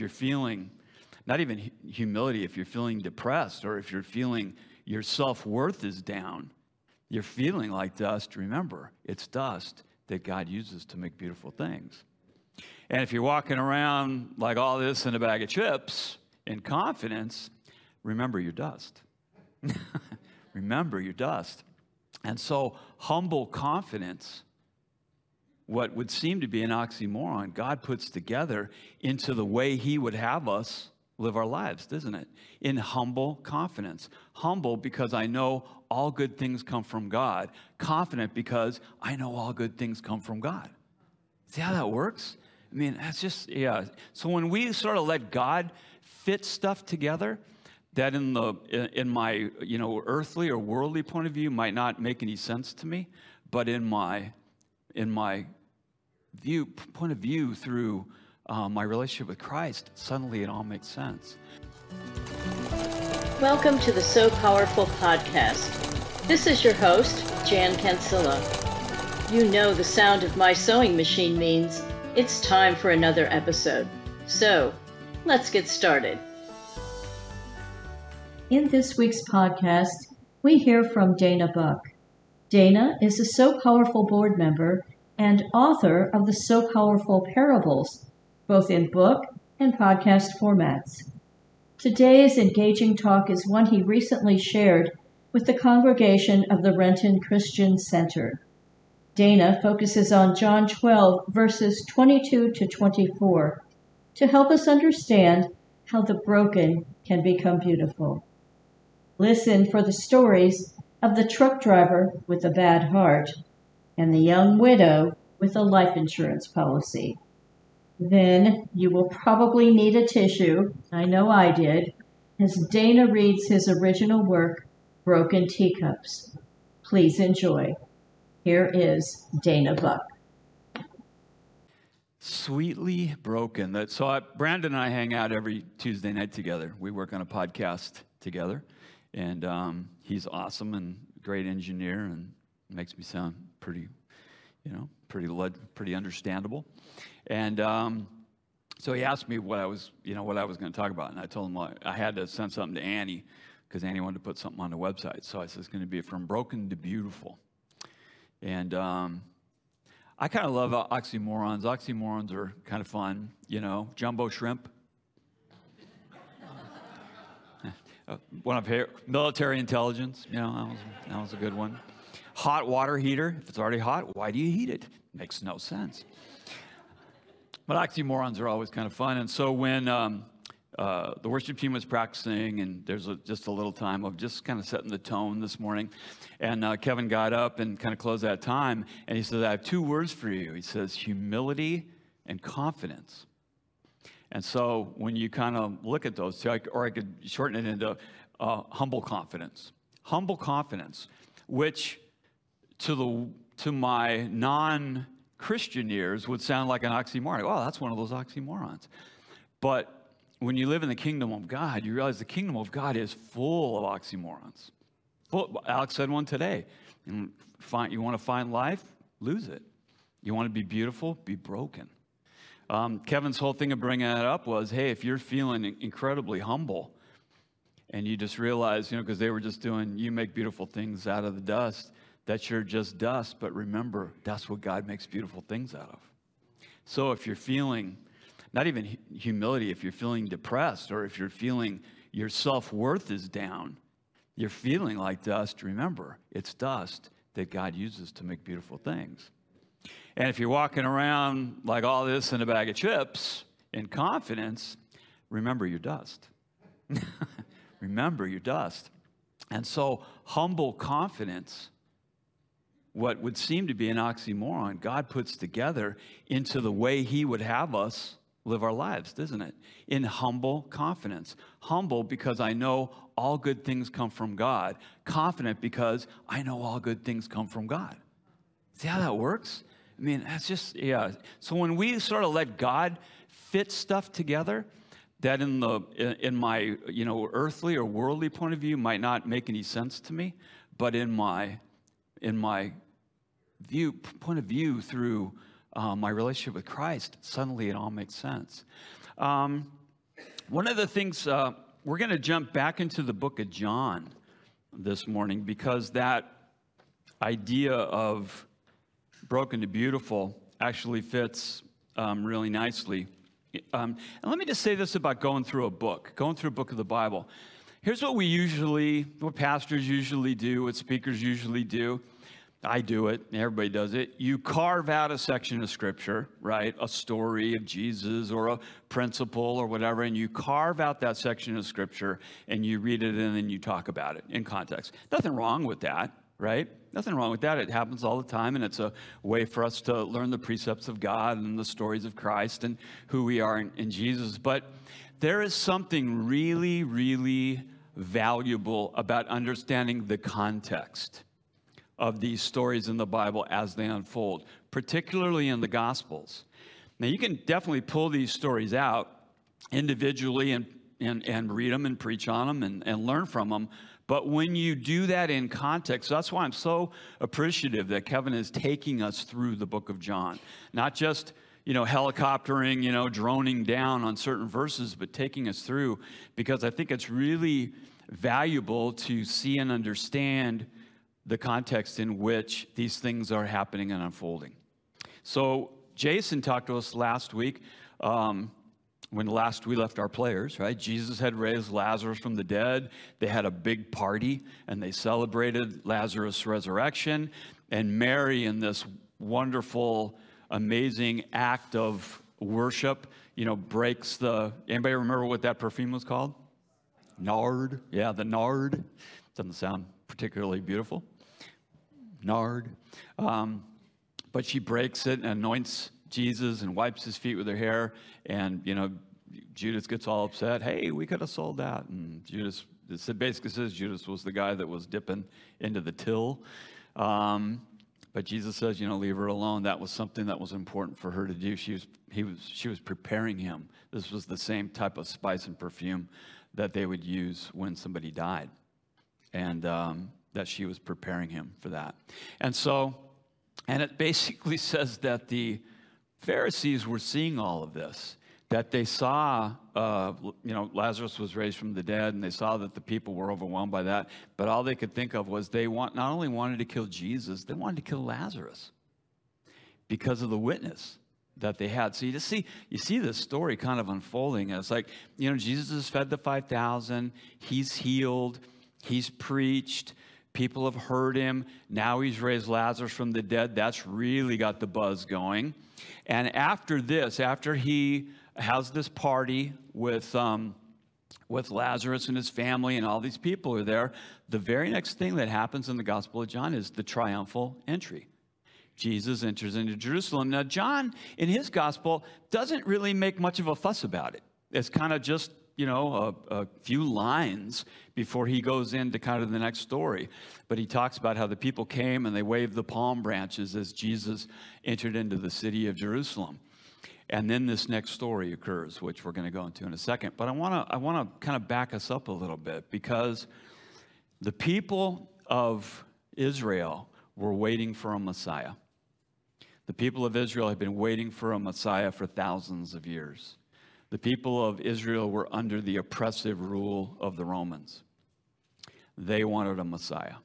you're feeling, not even humility, if you're feeling depressed or if you're feeling your self worth is down, you're feeling like dust, remember, it's dust that God uses to make beautiful things. And if you're walking around like all this in a bag of chips in confidence, remember your dust. remember your dust. And so, humble confidence, what would seem to be an oxymoron, God puts together into the way He would have us live our lives, doesn't it? In humble confidence. Humble because I know all good things come from God. Confident because I know all good things come from God. See how that works? I mean, that's just, yeah. So when we sort of let God fit stuff together, that in the in my you know earthly or worldly point of view might not make any sense to me but in my in my view point of view through uh, my relationship with christ suddenly it all makes sense. Welcome to the so powerful podcast. This is your host jan cancilla you know the sound of my sewing machine means it's time for another episode. So let's get started. In this week's podcast, we hear from Dana Buck. Dana is a So Powerful board member and author of the So Powerful Parables, both in book and podcast formats. Today's engaging talk is one he recently shared with the congregation of the Renton Christian Center. Dana focuses on John 12, verses 22 to 24, to help us understand how the broken can become beautiful. Listen for the stories of the truck driver with a bad heart and the young widow with a life insurance policy. Then you will probably need a tissue, I know I did, as Dana reads his original work, Broken Teacups. Please enjoy. Here is Dana Buck. Sweetly broken. That so I, Brandon and I hang out every Tuesday night together. We work on a podcast together. And um, he's awesome and great engineer and makes me sound pretty, you know, pretty pretty understandable. And um, so he asked me what I was, you know, what I was going to talk about, and I told him well, I had to send something to Annie because Annie wanted to put something on the website. So I said it's going to be from broken to beautiful. And um, I kind of love oxymorons. Oxymorons are kind of fun, you know. Jumbo shrimp, Uh, one of military intelligence. You know, that was, that was a good one. Hot water heater. If it's already hot, why do you heat it? Makes no sense. But oxymorons are always kind of fun. And so when um, uh, the worship team was practicing, and there's a, just a little time of just kind of setting the tone this morning. And uh, Kevin got up and kind of closed that time, and he says, I have two words for you. He says, humility and confidence. And so when you kind of look at those, or I could shorten it into uh, humble confidence. Humble confidence, which to, the, to my non Christian ears would sound like an oxymoron. Oh, that's one of those oxymorons. But when you live in the kingdom of God, you realize the kingdom of God is full of oxymorons. Full, Alex said one today. You want to find life? Lose it. You want to be beautiful? Be broken. Um, Kevin's whole thing of bringing that up was hey, if you're feeling incredibly humble and you just realize, you know, because they were just doing, you make beautiful things out of the dust, that you're just dust, but remember, that's what God makes beautiful things out of. So if you're feeling, not even humility, if you're feeling depressed or if you're feeling your self worth is down, you're feeling like dust, remember, it's dust that God uses to make beautiful things. And if you're walking around like all this in a bag of chips in confidence, remember your dust. remember your dust. And so, humble confidence, what would seem to be an oxymoron, God puts together into the way He would have us live our lives, doesn't it? In humble confidence. Humble because I know all good things come from God. Confident because I know all good things come from God. See how that works? I mean, that's just, yeah. So when we sort of let God fit stuff together, that in the in my you know earthly or worldly point of view might not make any sense to me, but in my in my view point of view through uh, my relationship with Christ, suddenly it all makes sense. Um, One of the things, uh, we're going to jump back into the book of John this morning because that idea of broken to beautiful actually fits um, really nicely. Um, and let me just say this about going through a book, going through a book of the Bible. Here's what we usually, what pastors usually do, what speakers usually do. I do it, everybody does it. You carve out a section of scripture, right? A story of Jesus or a principle or whatever, and you carve out that section of scripture and you read it and then you talk about it in context. Nothing wrong with that, right? Nothing wrong with that. It happens all the time, and it's a way for us to learn the precepts of God and the stories of Christ and who we are in, in Jesus. But there is something really, really valuable about understanding the context of these stories in the Bible as they unfold, particularly in the Gospels. Now, you can definitely pull these stories out individually and, and, and read them and preach on them and, and learn from them. But when you do that in context, that's why I'm so appreciative that Kevin is taking us through the book of John. Not just, you know, helicoptering, you know, droning down on certain verses, but taking us through because I think it's really valuable to see and understand the context in which these things are happening and unfolding. So, Jason talked to us last week um, when last we left our players, right? Jesus had raised Lazarus from the dead. They had a big party and they celebrated Lazarus' resurrection. And Mary, in this wonderful, amazing act of worship, you know, breaks the. Anybody remember what that perfume was called? Nard. Yeah, the nard. Doesn't sound particularly beautiful. Nard. Um, but she breaks it and anoints Jesus and wipes his feet with her hair. And, you know, Judas gets all upset. Hey, we could have sold that. And Judas, it basically says Judas was the guy that was dipping into the till. Um, but Jesus says, you know, leave her alone. That was something that was important for her to do. She was, he was, she was preparing him. This was the same type of spice and perfume that they would use when somebody died. And um, that she was preparing him for that. And so, and it basically says that the Pharisees were seeing all of this, that they saw, uh, you know, Lazarus was raised from the dead, and they saw that the people were overwhelmed by that. But all they could think of was they want, not only wanted to kill Jesus, they wanted to kill Lazarus because of the witness that they had. So you just see, you see this story kind of unfolding. It's like, you know, Jesus has fed the 5,000, he's healed, he's preached, People have heard him. Now he's raised Lazarus from the dead. That's really got the buzz going. And after this, after he has this party with, um, with Lazarus and his family, and all these people are there, the very next thing that happens in the Gospel of John is the triumphal entry. Jesus enters into Jerusalem. Now, John, in his gospel, doesn't really make much of a fuss about it. It's kind of just you know, a, a, few lines before he goes into kind of the next story. But he talks about how the people came and they waved the palm branches as Jesus entered into the city of Jerusalem. And then this next story occurs, which we're going to go into in a second. But I want to I want to kind of back us up a little bit because the people of Israel were waiting for a Messiah. The people of Israel had been waiting for a Messiah for thousands of years the people of Israel were under the oppressive rule of the Romans. They wanted a Messiah.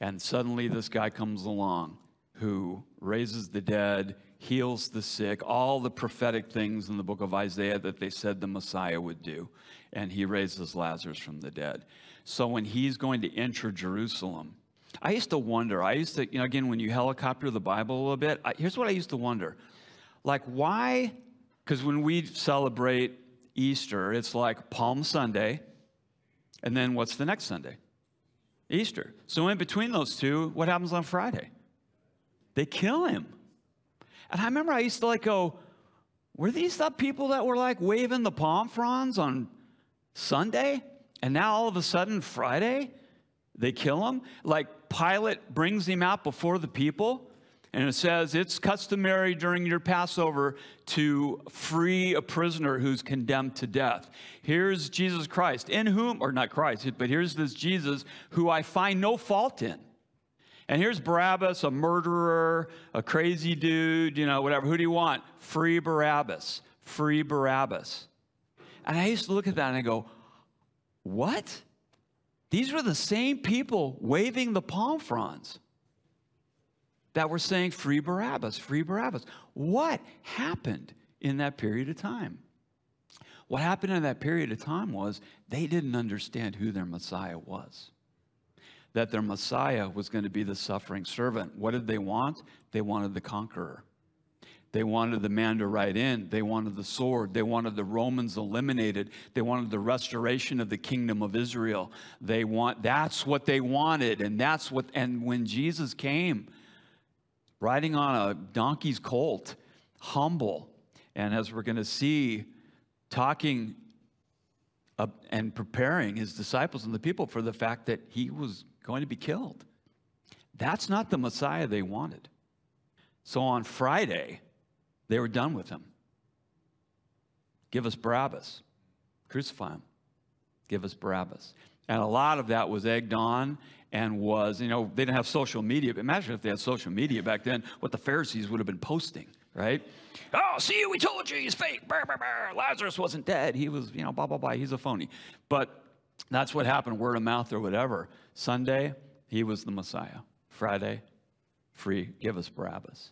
And suddenly, this guy comes along who raises the dead, heals the sick, all the prophetic things in the book of Isaiah that they said the Messiah would do. And he raises Lazarus from the dead. So when he's going to enter Jerusalem, I used to wonder, I used to, you know, again, when you helicopter the Bible a little bit, I, here's what I used to wonder. Like, why because when we celebrate Easter, it's like Palm Sunday, and then what's the next Sunday? Easter. So in between those two, what happens on Friday? They kill him. And I remember I used to like go, were these the people that were like waving the palm fronds on Sunday? And now all of a sudden, Friday, they kill him? Like Pilate brings him out before the people and it says it's customary during your Passover to free a prisoner who's condemned to death. Here's Jesus Christ, in whom, or not Christ, but here's this Jesus who I find no fault in. And here's Barabbas, a murderer, a crazy dude, you know, whatever. Who do you want? Free Barabbas. Free Barabbas. And I used to look at that and I go, what? These were the same people waving the palm fronds that were saying, Free Barabbas, free Barabbas. What happened in that period of time? What happened in that period of time was they didn't understand who their Messiah was. That their Messiah was going to be the suffering servant. What did they want? They wanted the conqueror. They wanted the man to ride in. They wanted the sword. They wanted the Romans eliminated. They wanted the restoration of the kingdom of Israel. They want that's what they wanted. And that's what and when Jesus came riding on a donkey's colt, humble, and as we're going to see, talking and preparing his disciples and the people for the fact that he was going to be killed. That's not the Messiah they wanted. So on Friday, they were done with him. Give us Barabbas. Crucify him. Give us Barabbas. And a lot of that was egged on and was, you know, they didn't have social media. But imagine if they had social media back then, what the Pharisees would have been posting, right? Oh, see, we told you he's fake. Burr, burr, burr. Lazarus wasn't dead. He was, you know, blah, blah, blah. He's a phony. But that's what happened, word of mouth or whatever. Sunday, he was the Messiah. Friday, free, give us Barabbas.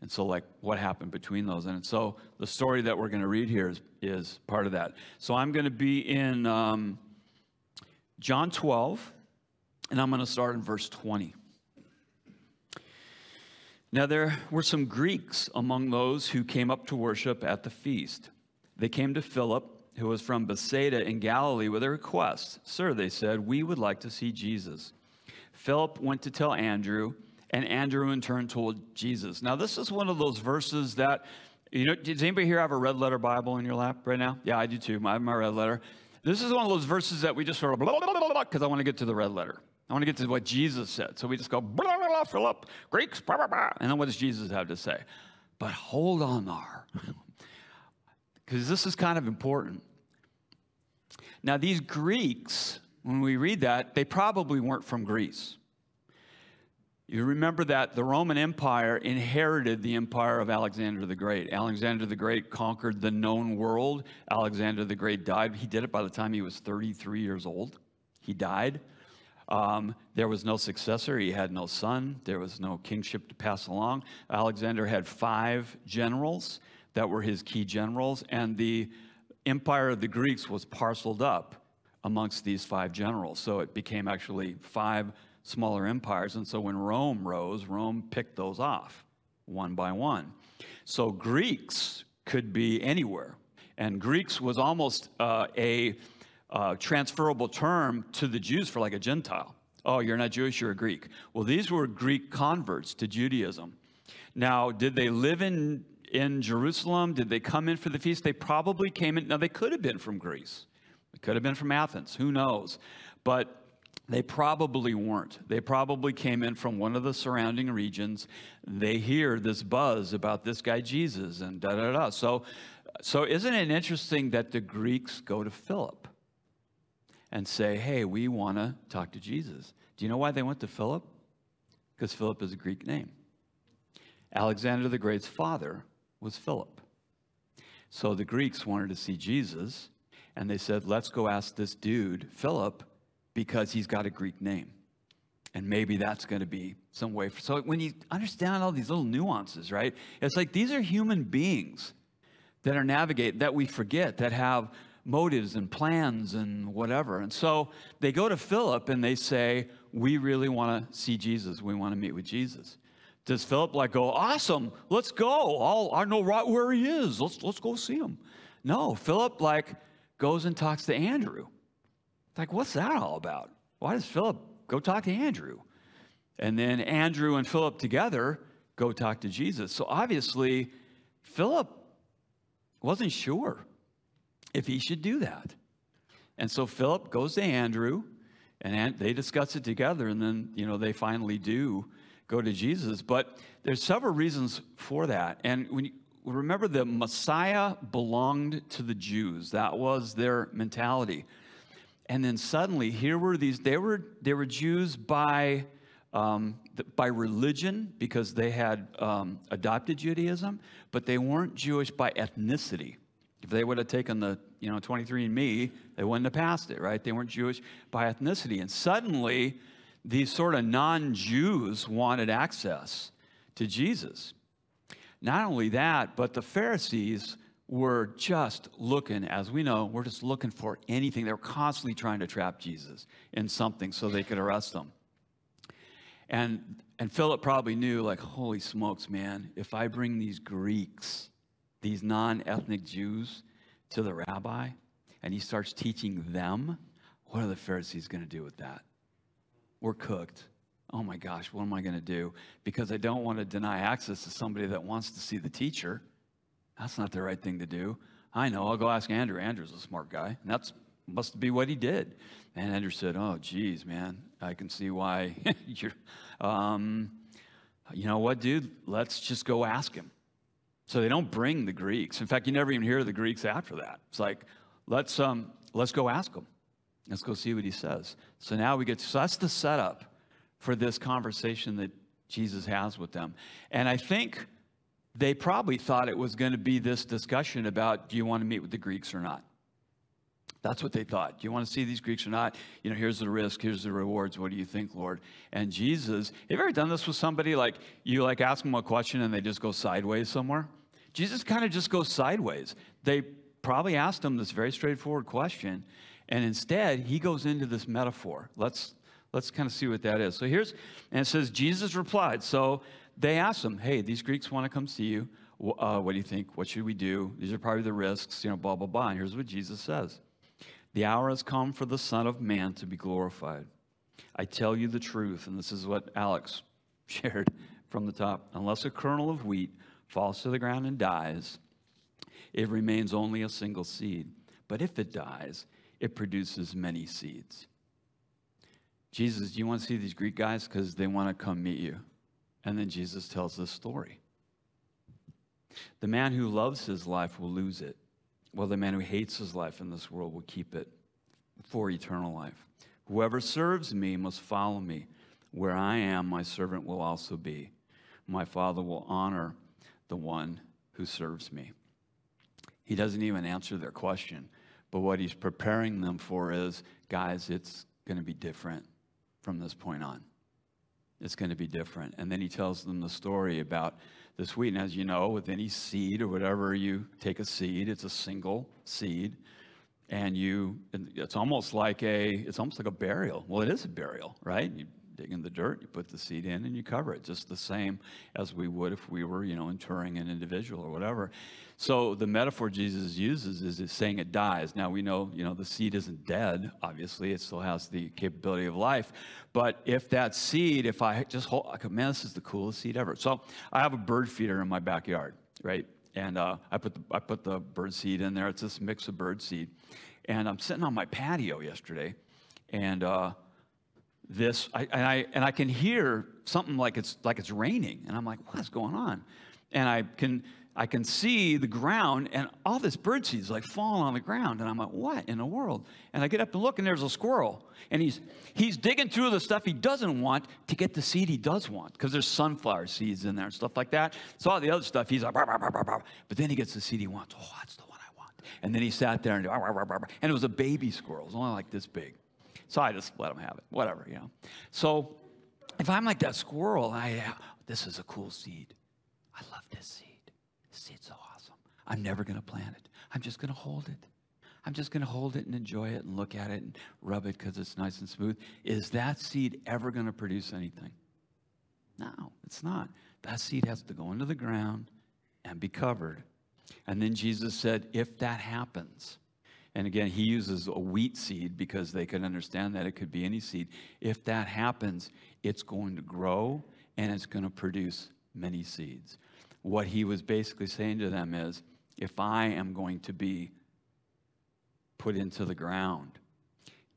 And so, like, what happened between those? And so, the story that we're going to read here is, is part of that. So, I'm going to be in um, John 12, and I'm going to start in verse 20. Now, there were some Greeks among those who came up to worship at the feast. They came to Philip, who was from Bethsaida in Galilee, with a request. Sir, they said, we would like to see Jesus. Philip went to tell Andrew and Andrew in turn told Jesus. Now, this is one of those verses that, you know, does anybody here have a red letter Bible in your lap right now? Yeah, I do too. I have my red letter. This is one of those verses that we just sort of blah, blah, blah, blah, because I want to get to the red letter. I want to get to what Jesus said. So we just go, blah, blah, blah, Philip, Greeks, blah, blah, blah. And then what does Jesus have to say? But hold on there, because this is kind of important. Now, these Greeks, when we read that, they probably weren't from Greece. You remember that the Roman Empire inherited the empire of Alexander the Great. Alexander the Great conquered the known world. Alexander the Great died. He did it by the time he was 33 years old. He died. Um, there was no successor. He had no son. There was no kingship to pass along. Alexander had five generals that were his key generals, and the empire of the Greeks was parceled up amongst these five generals. So it became actually five smaller empires. And so when Rome rose, Rome picked those off one by one. So Greeks could be anywhere. And Greeks was almost uh, a uh, transferable term to the Jews for like a Gentile. Oh, you're not Jewish, you're a Greek. Well, these were Greek converts to Judaism. Now, did they live in, in Jerusalem? Did they come in for the feast? They probably came in. Now, they could have been from Greece. They could have been from Athens. Who knows? But they probably weren't. They probably came in from one of the surrounding regions. They hear this buzz about this guy Jesus and da da da. So, so isn't it interesting that the Greeks go to Philip and say, "Hey, we want to talk to Jesus." Do you know why they went to Philip? Because Philip is a Greek name. Alexander the Great's father was Philip. So the Greeks wanted to see Jesus, and they said, "Let's go ask this dude, Philip." because he's got a Greek name. And maybe that's going to be some way. For, so when you understand all these little nuances, right? It's like these are human beings that are navigate that we forget that have motives and plans and whatever. And so they go to Philip and they say, "We really want to see Jesus. We want to meet with Jesus." Does Philip like go, "Awesome, let's go. I'll, I know right where he is. Let's let's go see him." No, Philip like goes and talks to Andrew like, what's that all about? Why does Philip go talk to Andrew? And then Andrew and Philip together go talk to Jesus. So obviously, Philip wasn't sure if he should do that. And so Philip goes to Andrew and they discuss it together and then, you know, they finally do go to Jesus. But there's several reasons for that. And when you remember the Messiah belonged to the Jews. That was their mentality. And then suddenly, here were these, they were, they were Jews by, um, by religion because they had um, adopted Judaism, but they weren't Jewish by ethnicity. If they would have taken the you know, 23andMe, they wouldn't have passed it, right? They weren't Jewish by ethnicity. And suddenly, these sort of non Jews wanted access to Jesus. Not only that, but the Pharisees were just looking, as we know, we're just looking for anything. They were constantly trying to trap Jesus in something so they could arrest him. And, and Philip probably knew, like, holy smokes, man, if I bring these Greeks, these non ethnic Jews, to the rabbi and he starts teaching them, what are the Pharisees going to do with that? We're cooked. Oh my gosh, what am I going to do? Because I don't want to deny access to somebody that wants to see the teacher. That's not the right thing to do. I know. I'll go ask Andrew. Andrew's a smart guy. And that's must be what he did. And Andrew said, Oh, geez, man, I can see why you're. Um, you know what, dude? Let's just go ask him. So they don't bring the Greeks. In fact, you never even hear the Greeks after that. It's like, let's, um, let's go ask him. Let's go see what he says. So now we get, so that's the setup for this conversation that Jesus has with them. And I think they probably thought it was going to be this discussion about do you want to meet with the Greeks or not? That's what they thought. Do you want to see these Greeks or not? You know, here's the risk, here's the rewards. What do you think, Lord? And Jesus, have you ever done this with somebody? Like you like ask them a question and they just go sideways somewhere? Jesus kind of just goes sideways. They probably asked him this very straightforward question, and instead he goes into this metaphor. Let's let's kind of see what that is. So here's, and it says Jesus replied. So they asked him, "Hey, these Greeks want to come see you. Uh, what do you think? What should we do? These are probably the risks, you know, blah blah blah." And here's what Jesus says. The hour has come for the Son of Man to be glorified. I tell you the truth, and this is what Alex shared from the top. Unless a kernel of wheat falls to the ground and dies, it remains only a single seed. But if it dies, it produces many seeds. Jesus, do you want to see these Greek guys? Because they want to come meet you. And then Jesus tells this story. The man who loves his life will lose it while the man who hates his life in this world will keep it for eternal life. Whoever serves me must follow me. Where I am, my servant will also be. My Father will honor the one who serves me. He doesn't even answer their question, but what he's preparing them for is guys, it's going to be different from this point on. It's going to be different. And then he tells them the story about this wheat. And as you know, with any seed or whatever, you take a seed, it's a single seed. And you, it's almost like a, it's almost like a burial. Well, it is a burial, right? You dig in the dirt, you put the seed in, and you cover it, just the same as we would if we were, you know, interring an individual or whatever. So the metaphor Jesus uses is, saying it dies. Now we know, you know, the seed isn't dead. Obviously, it still has the capability of life. But if that seed, if I just hold, like, man, this is the coolest seed ever. So I have a bird feeder in my backyard, right? And uh, I put the I put the bird seed in there. It's this mix of bird seed, and I'm sitting on my patio yesterday, and uh, this I, and I and I can hear something like it's like it's raining, and I'm like, what's going on? And I can I can see the ground and all this birdseed is like falling on the ground. And I'm like, what in the world? And I get up and look and there's a squirrel. And he's, he's digging through the stuff he doesn't want to get the seed he does want because there's sunflower seeds in there and stuff like that. So all the other stuff, he's like, bah, bah, bah, but then he gets the seed he wants. Oh, that's the one I want. And then he sat there and, and it was a baby squirrel. It was only like this big. So I just let them have it, whatever, you know. So if I'm like that squirrel, I, uh, this is a cool seed. I love this seed. This Seed's so awesome. I'm never going to plant it. I'm just going to hold it. I'm just going to hold it and enjoy it and look at it and rub it because it's nice and smooth. Is that seed ever going to produce anything? No, it's not. That seed has to go into the ground and be covered. And then Jesus said, if that happens, and again, he uses a wheat seed because they could understand that it could be any seed. If that happens, it's going to grow and it's going to produce many seeds what he was basically saying to them is if I am going to be put into the ground,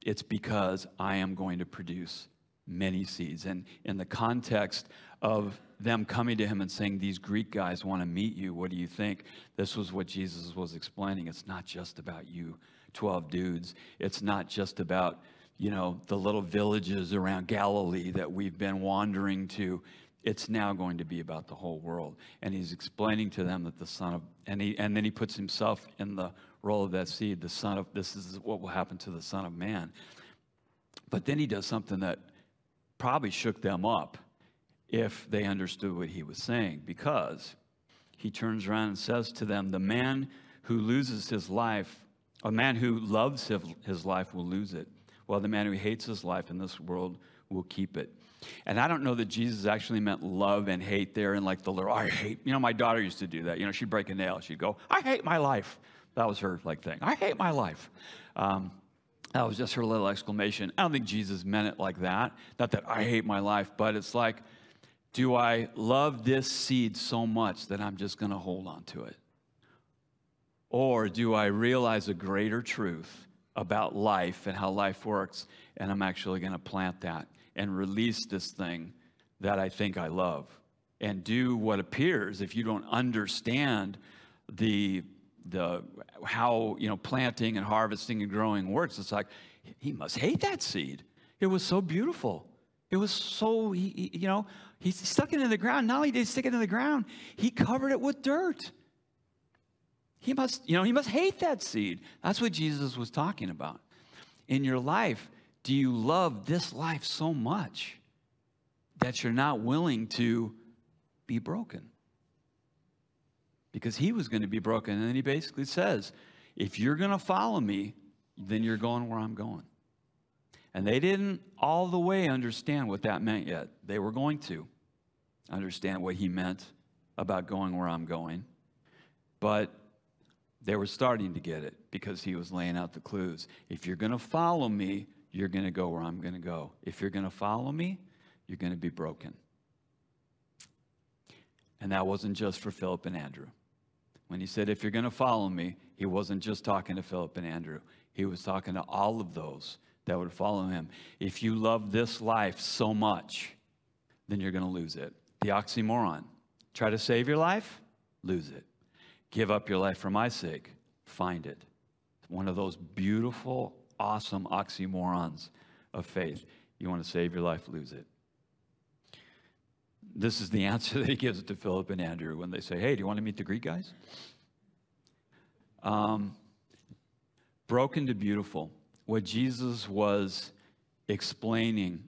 it's because I am going to produce many seeds. And in the context of them coming to him and saying, These Greek guys want to meet you, what do you think? This was what Jesus was explaining. It's not just about you, 12 dudes. It's not just about, you know, the little villages around Galilee that we've been wandering to. It's now going to be about the whole world. And he's explaining to them that the Son of, and, he, and then he puts himself in the role of that seed, the son of this is what will happen to the Son of Man. But then he does something that probably shook them up if they understood what he was saying, because he turns around and says to them, The man who loses his life, a man who loves his life will lose it, while the man who hates his life in this world will keep it. And I don't know that Jesus actually meant love and hate there and like the little, I hate, you know, my daughter used to do that. You know, she'd break a nail. She'd go, I hate my life. That was her like thing. I hate my life. Um, that was just her little exclamation. I don't think Jesus meant it like that. Not that I hate my life, but it's like, do I love this seed so much that I'm just going to hold on to it? Or do I realize a greater truth about life and how life works, and I'm actually going to plant that and release this thing that I think I love? And do what appears if you don't understand the the how you know planting and harvesting and growing works it's like he must hate that seed. It was so beautiful it was so he, you know he stuck it in the ground not only did he stick it in the ground he covered it with dirt he must you know he must hate that seed that's what jesus was talking about in your life do you love this life so much that you're not willing to be broken? Because he was going to be broken. And then he basically says, if you're going to follow me, then you're going where I'm going. And they didn't all the way understand what that meant yet. They were going to understand what he meant about going where I'm going. But they were starting to get it because he was laying out the clues. If you're going to follow me, you're going to go where I'm going to go. If you're going to follow me, you're going to be broken. And that wasn't just for Philip and Andrew. When he said, If you're going to follow me, he wasn't just talking to Philip and Andrew, he was talking to all of those that would follow him. If you love this life so much, then you're going to lose it. The oxymoron try to save your life, lose it. Give up your life for my sake, find it. One of those beautiful awesome oxymorons of faith. You want to save your life, lose it. This is the answer that he gives to Philip and Andrew when they say, Hey, do you want to meet the Greek guys? Um, broken to beautiful. What Jesus was explaining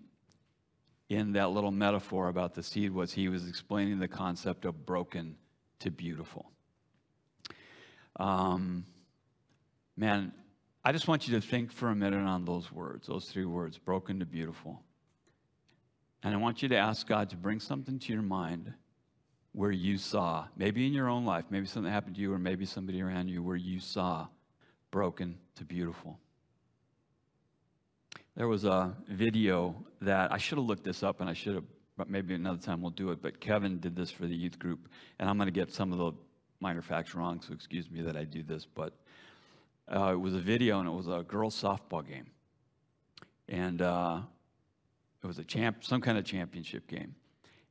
in that little metaphor about the seed was he was explaining the concept of broken to beautiful. Um, man, I just want you to think for a minute on those words, those three words, broken to beautiful. And I want you to ask God to bring something to your mind where you saw, maybe in your own life, maybe something happened to you, or maybe somebody around you, where you saw broken to beautiful. There was a video that I should have looked this up and I should have, but maybe another time we'll do it. But Kevin did this for the youth group, and I'm going to get some of the minor facts wrong, so excuse me that I do this. But uh, it was a video, and it was a girls' softball game, and uh, it was a champ, some kind of championship game.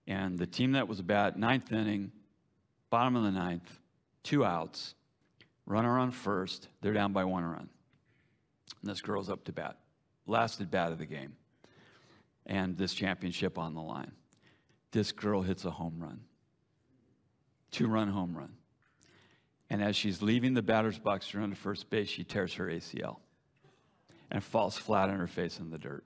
And the team that was about ninth inning, bottom of the ninth, two outs, runner on first. They're down by one run. And this girl's up to bat, last at bat of the game, and this championship on the line. This girl hits a home run, two run home run. And as she's leaving the batter's box to run to first base, she tears her ACL and falls flat on her face in the dirt.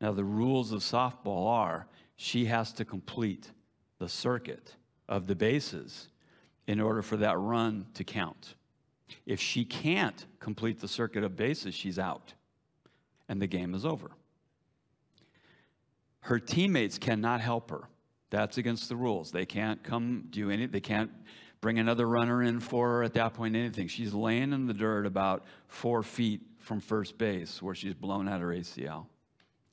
Now, the rules of softball are she has to complete the circuit of the bases in order for that run to count. If she can't complete the circuit of bases, she's out and the game is over. Her teammates cannot help her. That's against the rules. They can't come do any, They can't bring another runner in for her at that point, anything. She's laying in the dirt about four feet from first base where she's blown out her ACL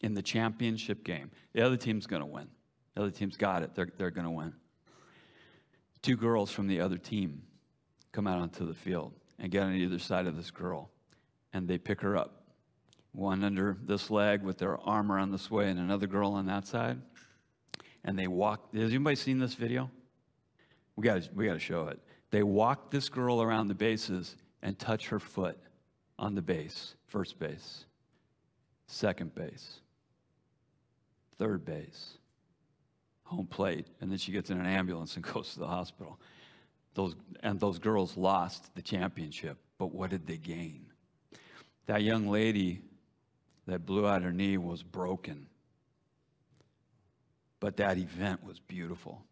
in the championship game. The other team's going to win. The other team's got it. They're, they're going to win. Two girls from the other team come out onto the field and get on either side of this girl, and they pick her up. One under this leg with their arm around this way, and another girl on that side. And they walk. Has anybody seen this video? We got we got to show it. They walk this girl around the bases and touch her foot on the base, first base, second base, third base, home plate, and then she gets in an ambulance and goes to the hospital. Those and those girls lost the championship but what did they gain? That young lady that blew out her knee was broken, but that event was beautiful.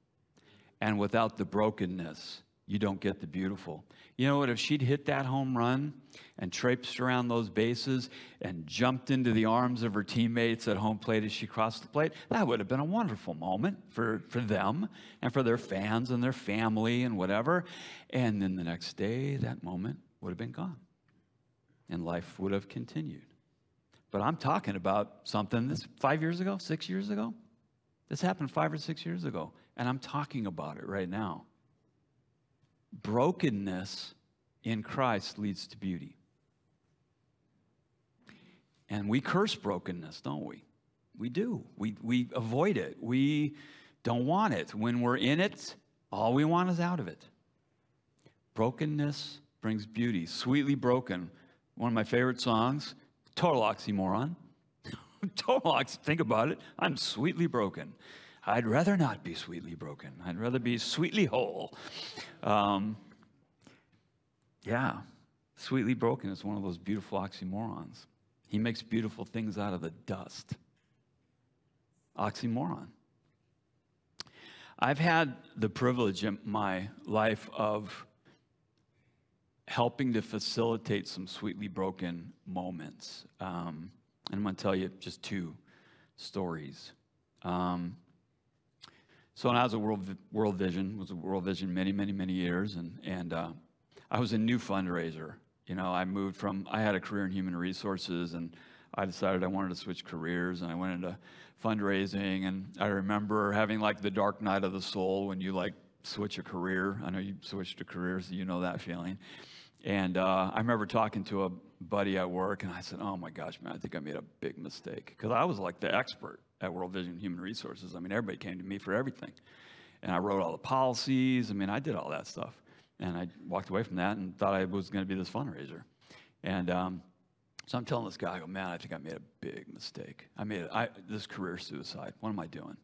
And without the brokenness, you don't get the beautiful. You know what? If she'd hit that home run and traipsed around those bases and jumped into the arms of her teammates at home plate as she crossed the plate, that would have been a wonderful moment for, for them and for their fans and their family and whatever. And then the next day, that moment would have been gone and life would have continued. But I'm talking about something this five years ago, six years ago. This happened five or six years ago, and I'm talking about it right now brokenness in Christ leads to beauty. And we curse brokenness, don't we? We do. We, we avoid it. We don't want it. When we're in it, all we want is out of it. Brokenness brings beauty. Sweetly broken. One of my favorite songs. Total oxymoron. Total ox. Think about it. I'm sweetly broken. I'd rather not be sweetly broken. I'd rather be sweetly whole. Um, yeah, sweetly broken is one of those beautiful oxymorons. He makes beautiful things out of the dust. Oxymoron. I've had the privilege in my life of helping to facilitate some sweetly broken moments. Um, and I'm going to tell you just two stories. Um, so when I was at World, World Vision, was at World Vision many, many, many years, and, and uh, I was a new fundraiser. You know, I moved from, I had a career in human resources, and I decided I wanted to switch careers, and I went into fundraising, and I remember having like the dark night of the soul when you like switch a career. I know you switched to careers, so you know that feeling. And uh, I remember talking to a buddy at work, and I said, "Oh my gosh, man, I think I made a big mistake because I was like the expert at World Vision Human Resources. I mean, everybody came to me for everything, and I wrote all the policies. I mean, I did all that stuff, and I walked away from that and thought I was going to be this fundraiser. And um, so I'm telling this guy, I go, man, I think I made a big mistake. I made it, I, this career suicide. What am I doing?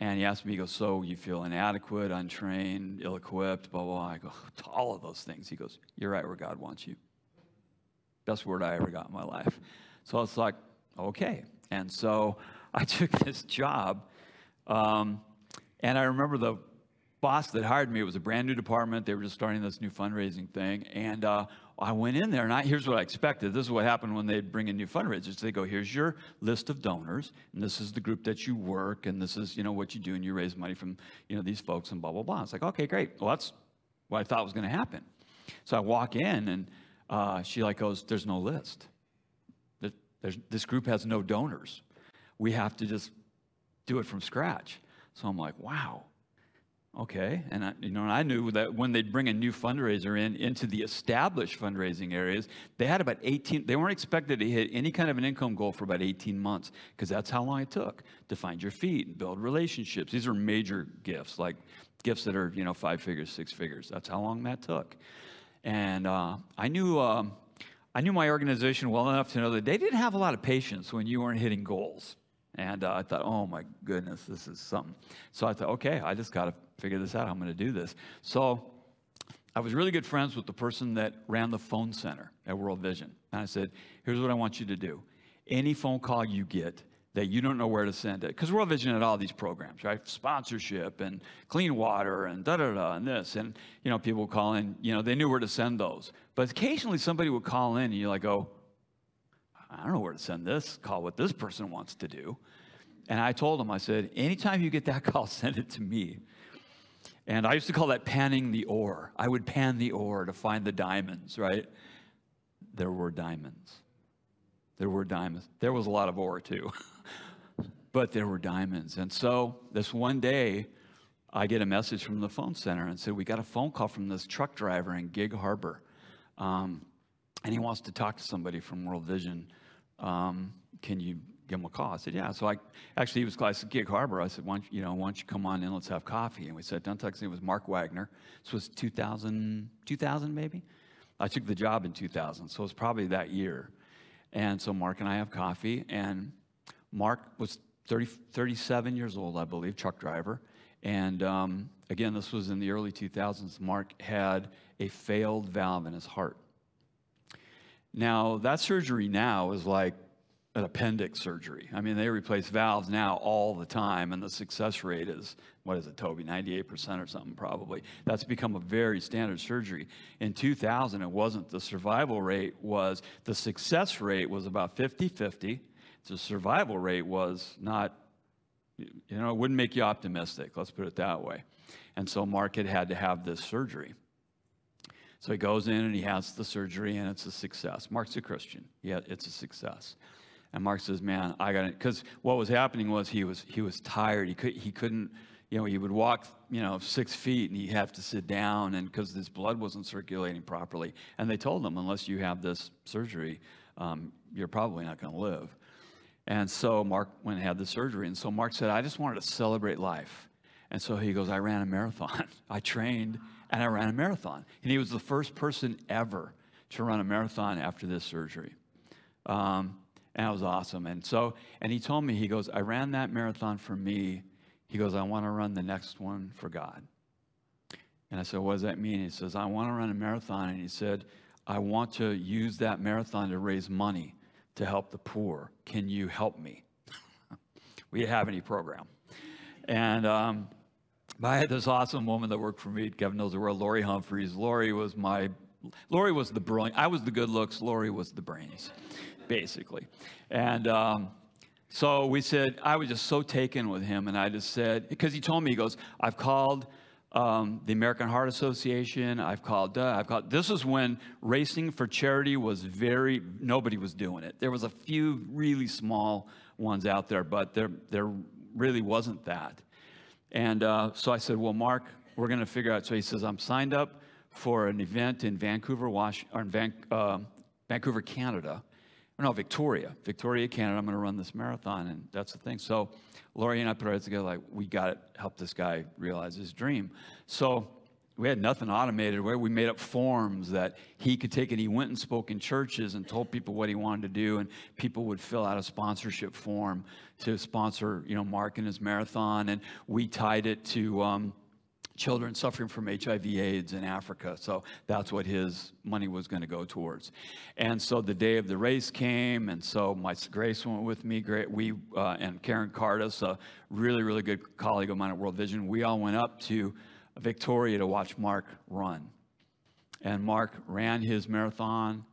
And he asked me, he goes, so you feel inadequate, untrained, ill-equipped, blah, blah, blah. I go, all of those things. He goes, you're right where God wants you. Best word I ever got in my life. So I was like, okay. And so I took this job. Um, and I remember the boss that hired me, it was a brand new department. They were just starting this new fundraising thing. And uh, I went in there, and I, here's what I expected. This is what happened when they bring in new fundraisers. They go, here's your list of donors, and this is the group that you work, and this is, you know, what you do, and you raise money from, you know, these folks, and blah, blah, blah. It's like, okay, great. Well, that's what I thought was going to happen. So I walk in, and uh, she like goes, there's no list. There's, this group has no donors. We have to just do it from scratch. So I'm like, wow. Okay, and I, you know, I knew that when they'd bring a new fundraiser in into the established fundraising areas, they had about 18. They weren't expected to hit any kind of an income goal for about 18 months because that's how long it took to find your feet and build relationships. These are major gifts, like gifts that are you know five figures, six figures. That's how long that took. And uh, I knew um, I knew my organization well enough to know that they didn't have a lot of patience when you weren't hitting goals. And uh, I thought, oh my goodness, this is something. So I thought, okay, I just got to figure this out. I'm going to do this. So I was really good friends with the person that ran the phone center at World Vision. And I said, here's what I want you to do. Any phone call you get that you don't know where to send it, because World Vision had all these programs, right? Sponsorship and clean water and da da da and this. And, you know, people call in, you know, they knew where to send those. But occasionally somebody would call in and you're like, oh, I don't know where to send this, call what this person wants to do. And I told him, I said, anytime you get that call, send it to me. And I used to call that panning the ore. I would pan the ore to find the diamonds, right? There were diamonds. There were diamonds. There was a lot of ore too, but there were diamonds. And so this one day, I get a message from the phone center and said, We got a phone call from this truck driver in Gig Harbor. Um, and he wants to talk to somebody from World Vision um, can you give him a call? I said, yeah. So I actually he was close to Gig Harbor. I said, why don't you, you know, why don't you come on in? Let's have coffee. And we sat down. Texas. It was Mark Wagner. This was 2000, 2000 maybe. I took the job in 2000, so it was probably that year. And so Mark and I have coffee, and Mark was 30, 37 years old, I believe, truck driver. And um, again, this was in the early 2000s. Mark had a failed valve in his heart. Now, that surgery now is like an appendix surgery. I mean, they replace valves now all the time, and the success rate is, what is it, Toby, 98% or something probably. That's become a very standard surgery. In 2000, it wasn't. The survival rate was, the success rate was about 50 50. The survival rate was not, you know, it wouldn't make you optimistic, let's put it that way. And so Mark had had to have this surgery. So he goes in and he has the surgery, and it's a success. Mark's a Christian, yeah, it's a success. And Mark says, "Man, I got it." Because what was happening was he was he was tired. He could he couldn't. You know, he would walk, you know, six feet and he'd have to sit down, and because his blood wasn't circulating properly. And they told him, unless you have this surgery, um, you're probably not going to live. And so Mark went and had the surgery. And so Mark said, I just wanted to celebrate life. And so he goes, I ran a marathon. I trained and I ran a marathon. And he was the first person ever to run a marathon after this surgery. Um, and that was awesome. And so, and he told me, he goes, I ran that marathon for me. He goes, I want to run the next one for God. And I said, What does that mean? He says, I want to run a marathon. And he said, I want to use that marathon to raise money to help the poor. Can you help me? we didn't have any program. And um, I had this awesome woman that worked for me. Kevin knows the world, Lori Humphreys. Lori was my, Lori was the brilliant. I was the good looks. Lori was the brains basically. And um, so we said, I was just so taken with him. And I just said, because he told me, he goes, I've called um, the American Heart Association. I've called, uh, I've called. This is when racing for charity was very, nobody was doing it. There was a few really small ones out there, but there, there really wasn't that. And uh, so I said, well, Mark, we're going to figure out. So he says, I'm signed up for an event in Vancouver, Wash, or in Van, uh, Vancouver, Canada no, Victoria, Victoria, Canada. I'm going to run this marathon, and that's the thing. So, Lori and I put our heads together, like we got to help this guy realize his dream. So we had nothing automated. Where we made up forms that he could take, and he went and spoke in churches and told people what he wanted to do, and people would fill out a sponsorship form to sponsor, you know, Mark and his marathon, and we tied it to. Um, children suffering from HIV AIDS in Africa. So that's what his money was going to go towards. And so the day of the race came, and so my Grace went with me. Great, we uh, and Karen Cardis, a really really good colleague of mine at World Vision, we all went up to Victoria to watch Mark run. And Mark ran his marathon,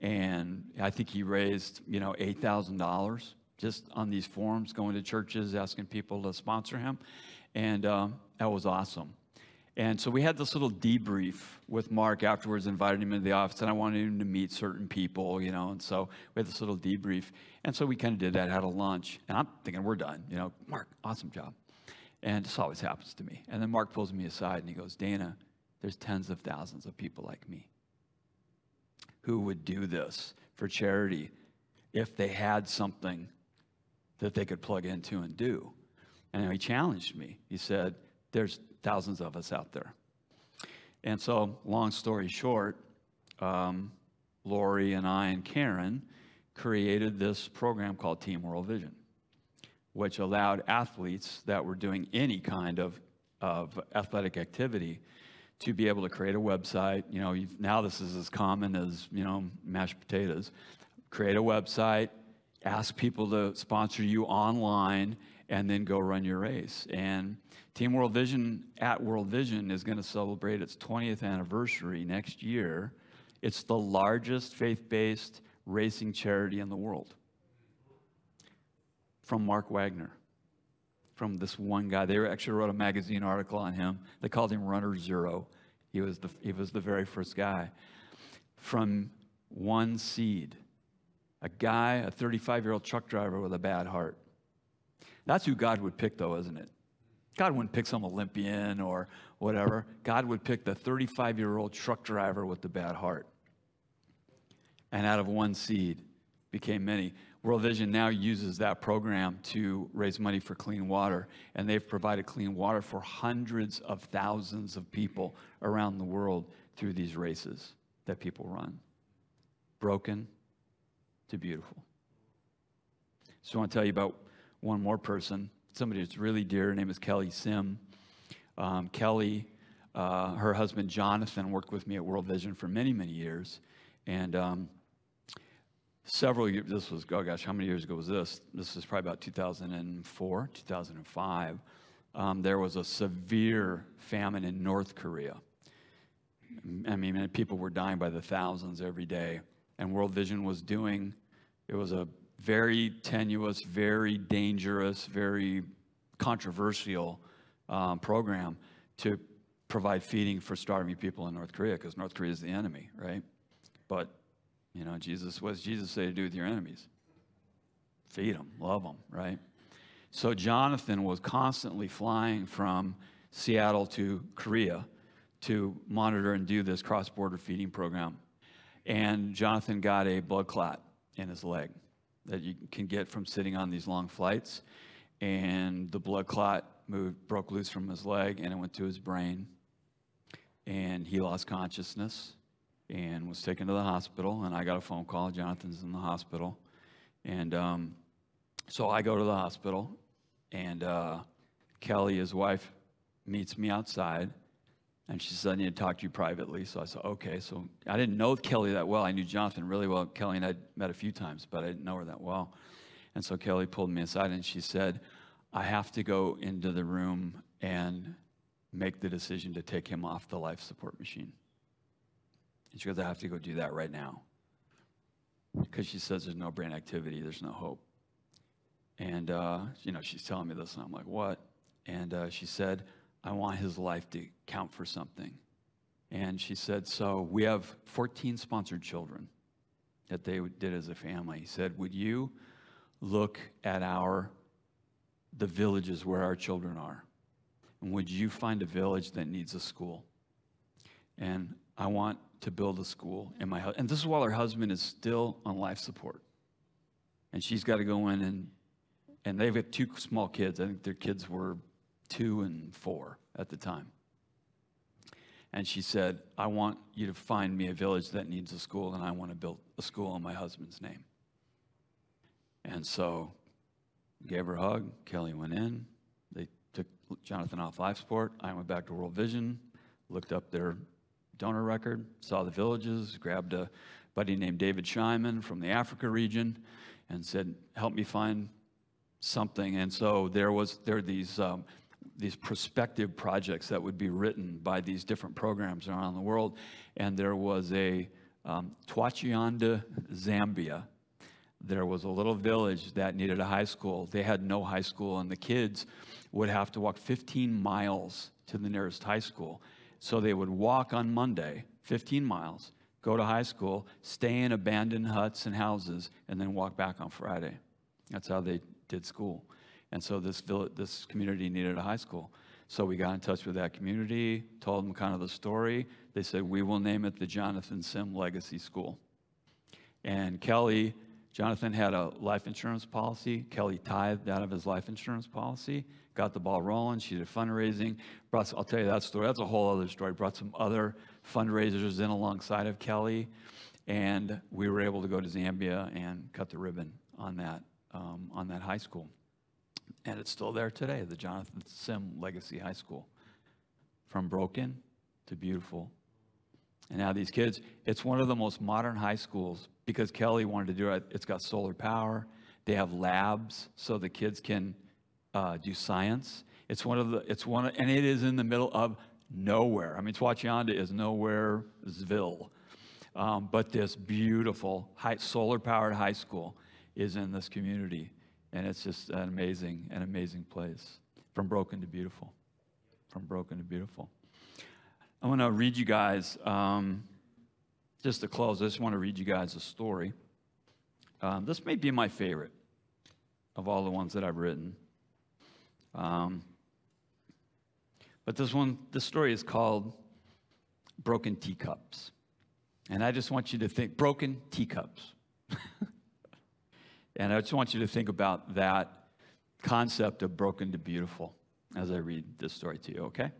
and I think he raised you know eight thousand dollars just on these forums, going to churches, asking people to sponsor him, and um, that was awesome. And so we had this little debrief with Mark afterwards, invited him into the office, and I wanted him to meet certain people, you know. And so we had this little debrief. And so we kind of did that, had a lunch. And I'm thinking, we're done, you know. Mark, awesome job. And this always happens to me. And then Mark pulls me aside and he goes, Dana, there's tens of thousands of people like me who would do this for charity if they had something that they could plug into and do. And he challenged me. He said, There's thousands of us out there. And so, long story short, um, Lori and I and Karen created this program called Team World Vision, which allowed athletes that were doing any kind of, of athletic activity to be able to create a website. You know, now this is as common as, you know, mashed potatoes. Create a website, ask people to sponsor you online, and then go run your race. And Team World Vision at World Vision is going to celebrate its 20th anniversary next year. It's the largest faith based racing charity in the world. From Mark Wagner, from this one guy. They actually wrote a magazine article on him. They called him Runner Zero. He was the, he was the very first guy. From one seed, a guy, a 35 year old truck driver with a bad heart. That's who God would pick, though, isn't it? God wouldn't pick some Olympian or whatever. God would pick the 35 year old truck driver with the bad heart. And out of one seed became many. World Vision now uses that program to raise money for clean water, and they've provided clean water for hundreds of thousands of people around the world through these races that people run. Broken to beautiful. So I want to tell you about one more person somebody that's really dear. Her name is Kelly Sim. Um, Kelly, uh, her husband Jonathan, worked with me at World Vision for many, many years. And um, several years, this was, oh gosh, how many years ago was this? This was probably about 2004, 2005. Um, there was a severe famine in North Korea. I mean, people were dying by the thousands every day. And World Vision was doing, it was a very tenuous, very dangerous, very controversial um, program to provide feeding for starving people in North Korea because North Korea is the enemy, right? But, you know, Jesus, what does Jesus say to do with your enemies? Feed them, love them, right? So Jonathan was constantly flying from Seattle to Korea to monitor and do this cross border feeding program. And Jonathan got a blood clot in his leg that you can get from sitting on these long flights. And the blood clot moved, broke loose from his leg and it went to his brain. And he lost consciousness and was taken to the hospital. And I got a phone call. Jonathan's in the hospital. And um, so I go to the hospital, and uh, Kelly, his wife, meets me outside. And she said, I need to talk to you privately. So I said, okay. So I didn't know Kelly that well. I knew Jonathan really well. Kelly and I met a few times, but I didn't know her that well. And so Kelly pulled me aside and she said, I have to go into the room and make the decision to take him off the life support machine. And she goes, I have to go do that right now. Because she says there's no brain activity, there's no hope. And, uh, you know, she's telling me this, and I'm like, what? And uh, she said, I want his life to count for something. And she said, so we have 14 sponsored children that they did as a family. He said, would you look at our the villages where our children are. And would you find a village that needs a school? And I want to build a school. And, my, and this is while her husband is still on life support. And she's got to go in and, and they've got two small kids. I think their kids were two and four at the time. And she said, I want you to find me a village that needs a school, and I want to build a school in my husband's name. And so gave her a hug. Kelly went in. They took Jonathan off life support. I went back to World Vision, looked up their donor record, saw the villages, grabbed a buddy named David Shyman from the Africa region, and said, "Help me find something." And so there was there are these. Um, these prospective projects that would be written by these different programs around the world. And there was a um, Zambia, there was a little village that needed a high school. They had no high school, and the kids would have to walk 15 miles to the nearest high school. So they would walk on Monday, 15 miles, go to high school, stay in abandoned huts and houses, and then walk back on Friday. That's how they did school. And so this, village, this community needed a high school. So we got in touch with that community, told them kind of the story. They said, We will name it the Jonathan Sim Legacy School. And Kelly Jonathan had a life insurance policy. Kelly tithed out of his life insurance policy, got the ball rolling. She did fundraising. Brought, I'll tell you that story. That's a whole other story. Brought some other fundraisers in alongside of Kelly, and we were able to go to Zambia and cut the ribbon on that um, on that high school, and it's still there today. The Jonathan Sim Legacy High School, from broken to beautiful. And now these kids, it's one of the most modern high schools because Kelly wanted to do it. It's got solar power. They have labs so the kids can uh, do science. It's one of the, it's one, of, and it is in the middle of nowhere. I mean, Twachianda is nowheresville. Um, but this beautiful high, solar powered high school is in this community. And it's just an amazing, an amazing place. From broken to beautiful. From broken to beautiful. I want to read you guys um, just to close, I just want to read you guys a story. Um, this may be my favorite of all the ones that I've written. Um, but this one, this story is called Broken Teacups. And I just want you to think broken teacups. and I just want you to think about that concept of broken to beautiful as I read this story to you, okay?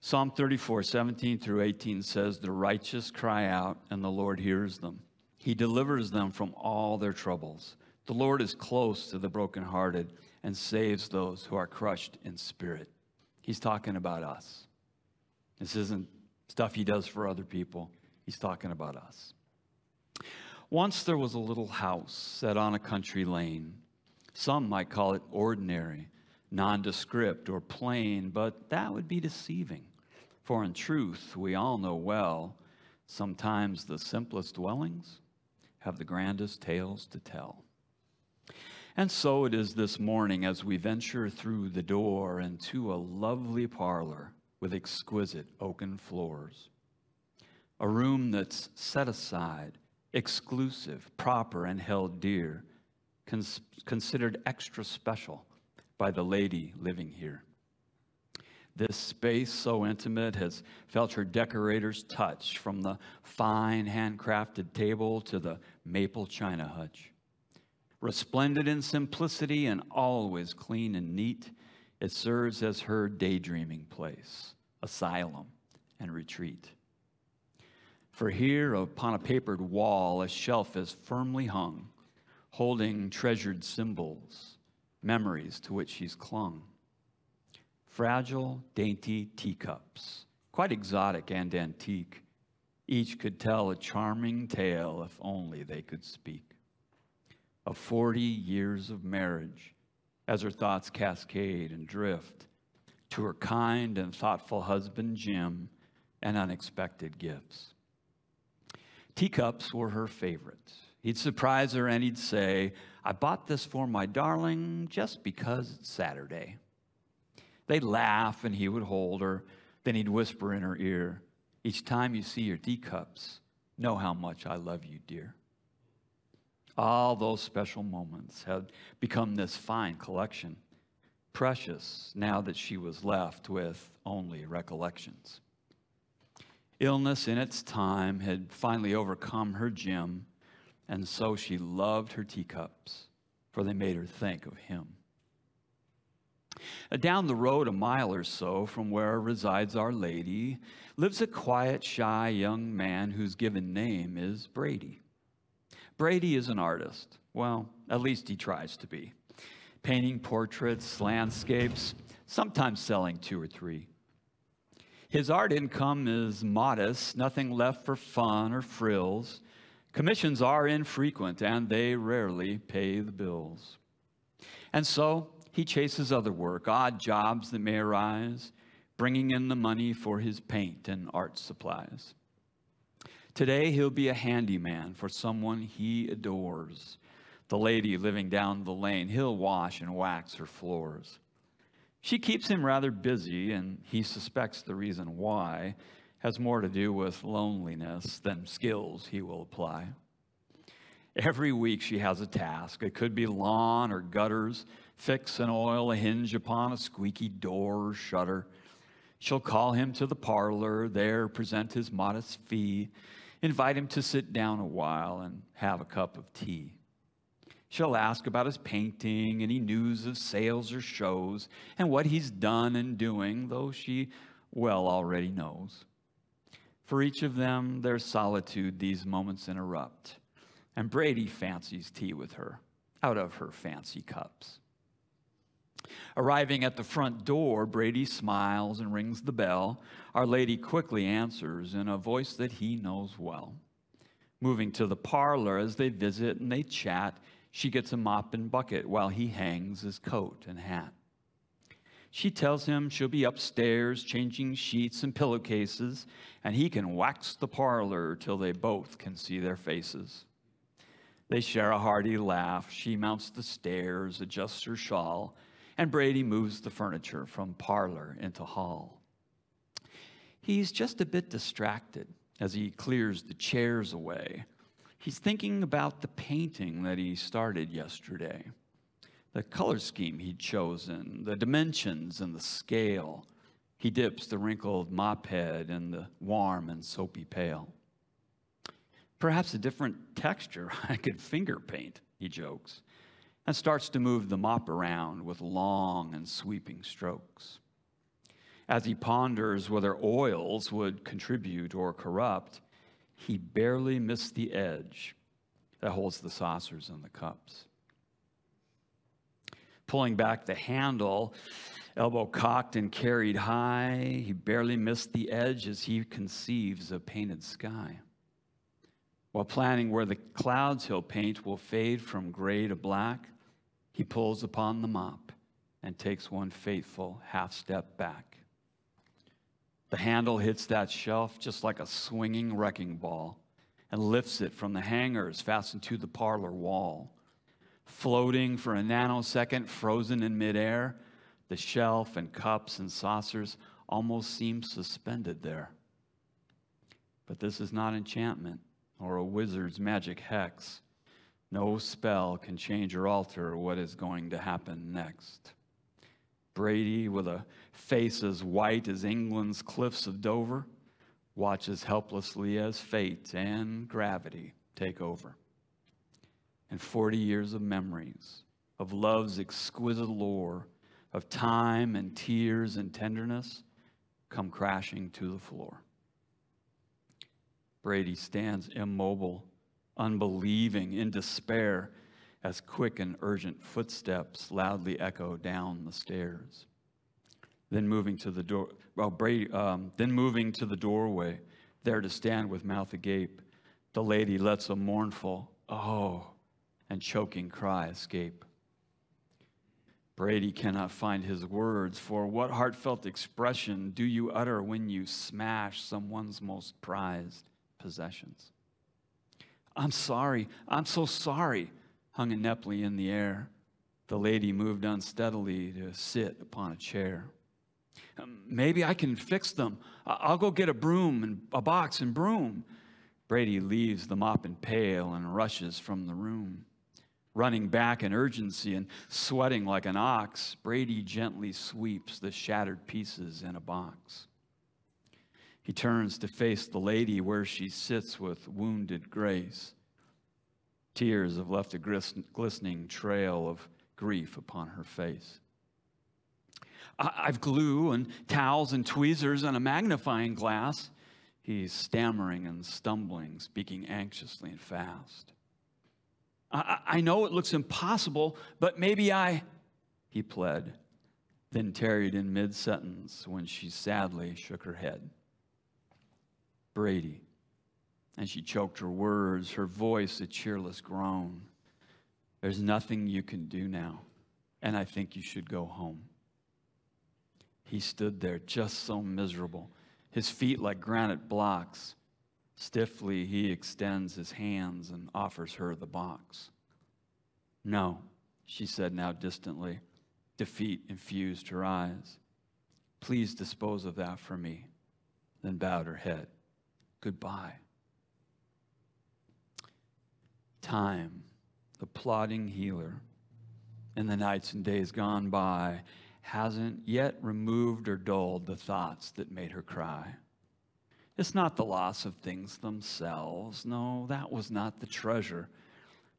Psalm 34, 17 through 18 says, The righteous cry out, and the Lord hears them. He delivers them from all their troubles. The Lord is close to the brokenhearted and saves those who are crushed in spirit. He's talking about us. This isn't stuff he does for other people, he's talking about us. Once there was a little house set on a country lane. Some might call it ordinary, nondescript, or plain, but that would be deceiving. For in truth, we all know well, sometimes the simplest dwellings have the grandest tales to tell. And so it is this morning as we venture through the door into a lovely parlor with exquisite oaken floors. A room that's set aside exclusive, proper, and held dear, cons- considered extra special by the lady living here. This space so intimate has felt her decorator's touch from the fine handcrafted table to the maple china hutch. Resplendent in simplicity and always clean and neat, it serves as her daydreaming place, asylum, and retreat. For here upon a papered wall, a shelf is firmly hung, holding treasured symbols, memories to which she's clung. Fragile, dainty teacups, quite exotic and antique. Each could tell a charming tale if only they could speak. Of 40 years of marriage, as her thoughts cascade and drift to her kind and thoughtful husband, Jim, and unexpected gifts. Teacups were her favorite. He'd surprise her and he'd say, I bought this for my darling just because it's Saturday. They'd laugh and he would hold her. Then he'd whisper in her ear, Each time you see your teacups, know how much I love you, dear. All those special moments had become this fine collection, precious now that she was left with only recollections. Illness in its time had finally overcome her Jim, and so she loved her teacups, for they made her think of him. Uh, down the road, a mile or so from where resides Our Lady, lives a quiet, shy young man whose given name is Brady. Brady is an artist. Well, at least he tries to be. Painting portraits, landscapes, sometimes selling two or three. His art income is modest, nothing left for fun or frills. Commissions are infrequent and they rarely pay the bills. And so he chases other work, odd jobs that may arise, bringing in the money for his paint and art supplies. Today he'll be a handyman for someone he adores. The lady living down the lane, he'll wash and wax her floors. She keeps him rather busy, and he suspects the reason why has more to do with loneliness than skills he will apply. Every week she has a task. It could be lawn or gutters, fix and oil a hinge upon a squeaky door or shutter. She'll call him to the parlor, there present his modest fee, invite him to sit down a while and have a cup of tea. She'll ask about his painting, any news of sales or shows, and what he's done and doing, though she well already knows. For each of them, their solitude these moments interrupt, and Brady fancies tea with her out of her fancy cups. Arriving at the front door, Brady smiles and rings the bell. Our Lady quickly answers in a voice that he knows well. Moving to the parlor as they visit and they chat, she gets a mop and bucket while he hangs his coat and hat. She tells him she'll be upstairs changing sheets and pillowcases, and he can wax the parlor till they both can see their faces. They share a hearty laugh. She mounts the stairs, adjusts her shawl, and Brady moves the furniture from parlor into hall. He's just a bit distracted as he clears the chairs away He's thinking about the painting that he started yesterday, the color scheme he'd chosen, the dimensions and the scale. He dips the wrinkled mop head in the warm and soapy pail. Perhaps a different texture I could finger paint, he jokes, and starts to move the mop around with long and sweeping strokes. As he ponders whether oils would contribute or corrupt, he barely missed the edge that holds the saucers and the cups. Pulling back the handle, elbow cocked and carried high, he barely missed the edge as he conceives a painted sky. While planning where the clouds he'll paint will fade from gray to black, he pulls upon the mop and takes one fateful half step back. The handle hits that shelf just like a swinging wrecking ball and lifts it from the hangers fastened to the parlor wall. Floating for a nanosecond, frozen in midair, the shelf and cups and saucers almost seem suspended there. But this is not enchantment or a wizard's magic hex. No spell can change or alter what is going to happen next. Brady, with a face as white as England's cliffs of Dover, watches helplessly as fate and gravity take over. And 40 years of memories, of love's exquisite lore, of time and tears and tenderness come crashing to the floor. Brady stands immobile, unbelieving, in despair, as quick and urgent footsteps loudly echo down the stairs. Then moving to the door, well, Brady, um, then moving to the doorway, there to stand with mouth agape, the lady lets a mournful oh and choking cry escape. Brady cannot find his words, for what heartfelt expression do you utter when you smash someone's most prized possessions? I'm sorry. I'm so sorry, hung ineptly in the air. The lady moved unsteadily to sit upon a chair. Um, maybe I can fix them. I'll go get a broom and a box and broom. Brady leaves the mop and pail and rushes from the room. Running back in urgency and sweating like an ox, Brady gently sweeps the shattered pieces in a box. He turns to face the lady where she sits with wounded grace. Tears have left a glistening trail of grief upon her face. I've glue and towels and tweezers and a magnifying glass. He's stammering and stumbling, speaking anxiously and fast. I, I know it looks impossible, but maybe I, he pled, then tarried in mid sentence when she sadly shook her head. Brady. And she choked her words, her voice a cheerless groan. There's nothing you can do now, and I think you should go home. He stood there just so miserable, his feet like granite blocks. Stiffly, he extends his hands and offers her the box. No, she said now distantly. Defeat infused her eyes. Please dispose of that for me. Then bowed her head. Goodbye. Time, the plodding healer, in the nights and days gone by, hasn't yet removed or dulled the thoughts that made her cry. It's not the loss of things themselves. No, that was not the treasure.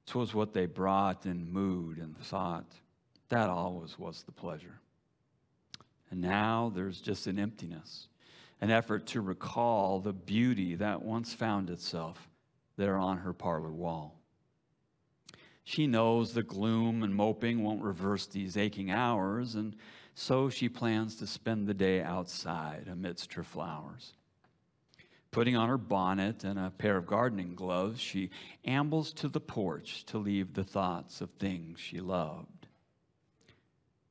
Twas what they brought in mood and thought. That always was the pleasure. And now there's just an emptiness, an effort to recall the beauty that once found itself there on her parlor wall. She knows the gloom and moping won't reverse these aching hours, and so she plans to spend the day outside amidst her flowers. Putting on her bonnet and a pair of gardening gloves, she ambles to the porch to leave the thoughts of things she loved.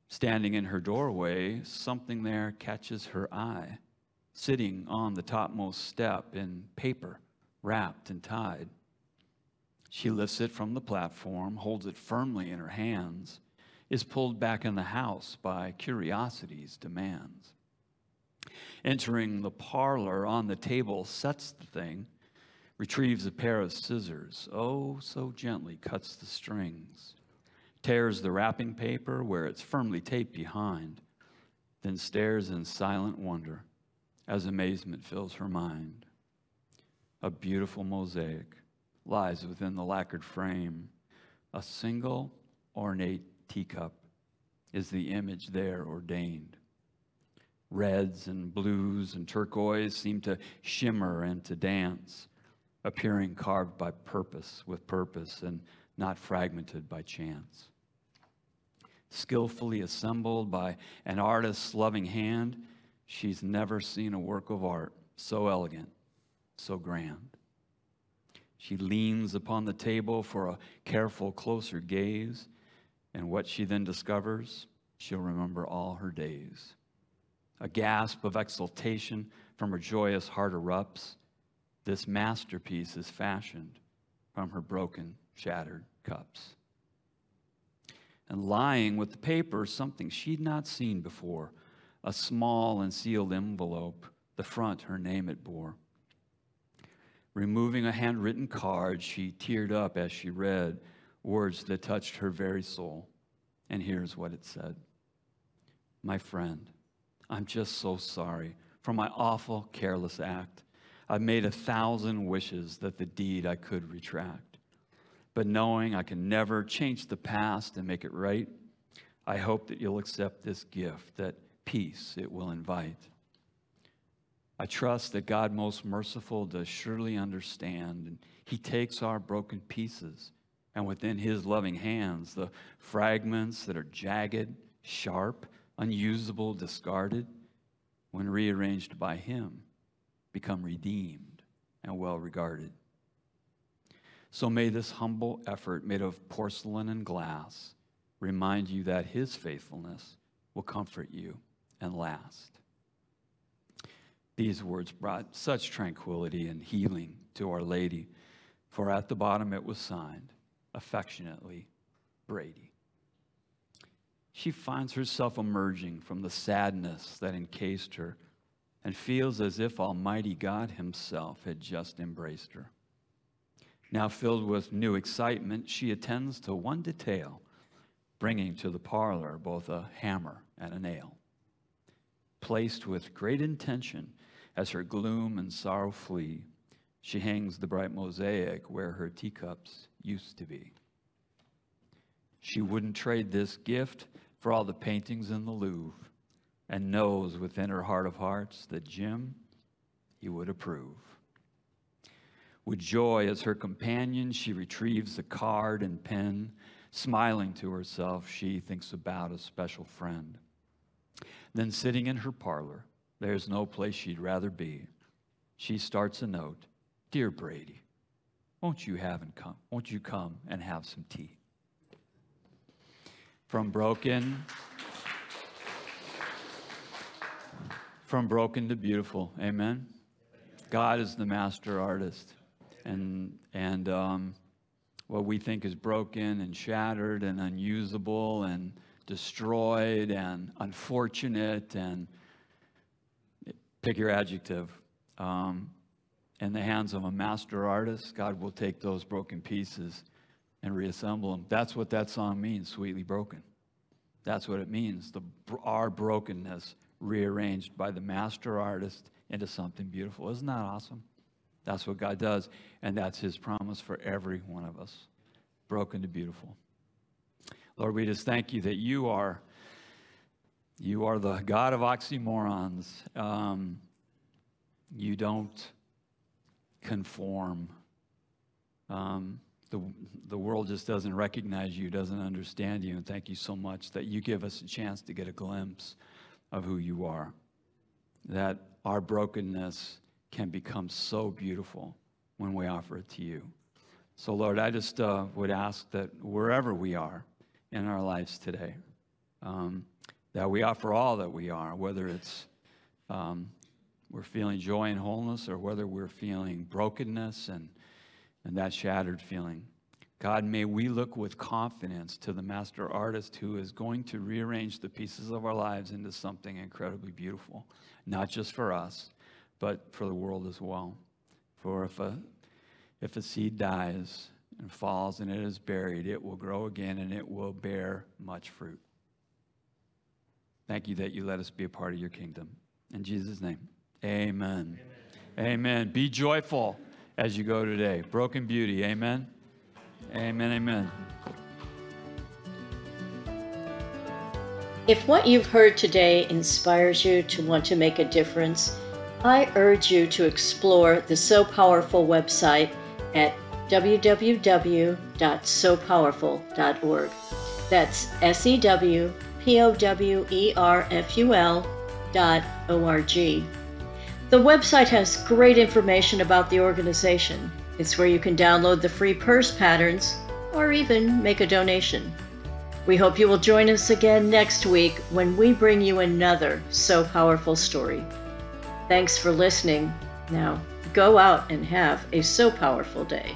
Standing in her doorway, something there catches her eye, sitting on the topmost step in paper, wrapped and tied. She lifts it from the platform, holds it firmly in her hands, is pulled back in the house by curiosity's demands entering the parlor on the table, sets the thing, retrieves a pair of scissors, oh, so gently cuts the strings, tears the wrapping paper where it's firmly taped behind, then stares in silent wonder as amazement fills her mind. A beautiful mosaic lies within the lacquered frame. A single ornate teacup is the image there ordained. Reds and blues and turquoise seem to shimmer and to dance, appearing carved by purpose, with purpose, and not fragmented by chance. Skillfully assembled by an artist's loving hand, she's never seen a work of art so elegant, so grand. She leans upon the table for a careful, closer gaze, and what she then discovers, she'll remember all her days. A gasp of exultation from her joyous heart erupts. This masterpiece is fashioned from her broken, shattered cups. And lying with the paper, something she'd not seen before a small and sealed envelope, the front her name it bore. Removing a handwritten card, she teared up as she read words that touched her very soul. And here's what it said My friend, I'm just so sorry for my awful, careless act. I've made a thousand wishes that the deed I could retract. But knowing I can never change the past and make it right, I hope that you'll accept this gift, that peace it will invite. I trust that God, most merciful, does surely understand, and He takes our broken pieces, and within His loving hands, the fragments that are jagged, sharp, unusable, discarded, when rearranged by Him, become redeemed and well regarded. So may this humble effort made of porcelain and glass remind you that His faithfulness will comfort you and last. These words brought such tranquility and healing to Our Lady, for at the bottom it was signed, affectionately, Brady. She finds herself emerging from the sadness that encased her and feels as if Almighty God Himself had just embraced her. Now, filled with new excitement, she attends to one detail, bringing to the parlor both a hammer and a nail. Placed with great intention, as her gloom and sorrow flee, she hangs the bright mosaic where her teacups used to be. She wouldn't trade this gift for all the paintings in the Louvre and knows within her heart of hearts that Jim, he would approve. With joy as her companion, she retrieves the card and pen. Smiling to herself, she thinks about a special friend. Then, sitting in her parlor, there's no place she'd rather be. She starts a note Dear Brady, won't you, have and come, won't you come and have some tea? From broken, from broken to beautiful. Amen. God is the master artist. And, and um, what we think is broken and shattered and unusable and destroyed and unfortunate and pick your adjective. Um, in the hands of a master artist, God will take those broken pieces and reassemble them. That's what that song means, sweetly broken. That's what it means. The, our brokenness rearranged by the master artist into something beautiful. Isn't that awesome? That's what God does, and that's His promise for every one of us broken to beautiful. Lord, we just thank you that you are you are the God of oxymorons. Um, you don't conform. Um, the, the world just doesn't recognize you, doesn't understand you. And thank you so much that you give us a chance to get a glimpse of who you are. That our brokenness can become so beautiful when we offer it to you. So, Lord, I just uh, would ask that wherever we are in our lives today, um, that we offer all that we are, whether it's um, we're feeling joy and wholeness or whether we're feeling brokenness and, and that shattered feeling. God, may we look with confidence to the master artist who is going to rearrange the pieces of our lives into something incredibly beautiful, not just for us, but for the world as well. For if a, if a seed dies and falls and it is buried, it will grow again and it will bear much fruit. Thank you that you let us be a part of your kingdom. In Jesus' name, amen. Amen. amen. Be joyful as you go today. Broken beauty. Amen. Amen. Amen. If what you've heard today inspires you to want to make a difference, I urge you to explore the Sew Powerful website at www.sewpowerful.org. That's S E W P O W E R F U L dot O R G. The website has great information about the organization, It's where you can download the free purse patterns or even make a donation. We hope you will join us again next week when we bring you another Sew Powerful story. Thanks for listening. Now, go out and have a Sew Powerful day.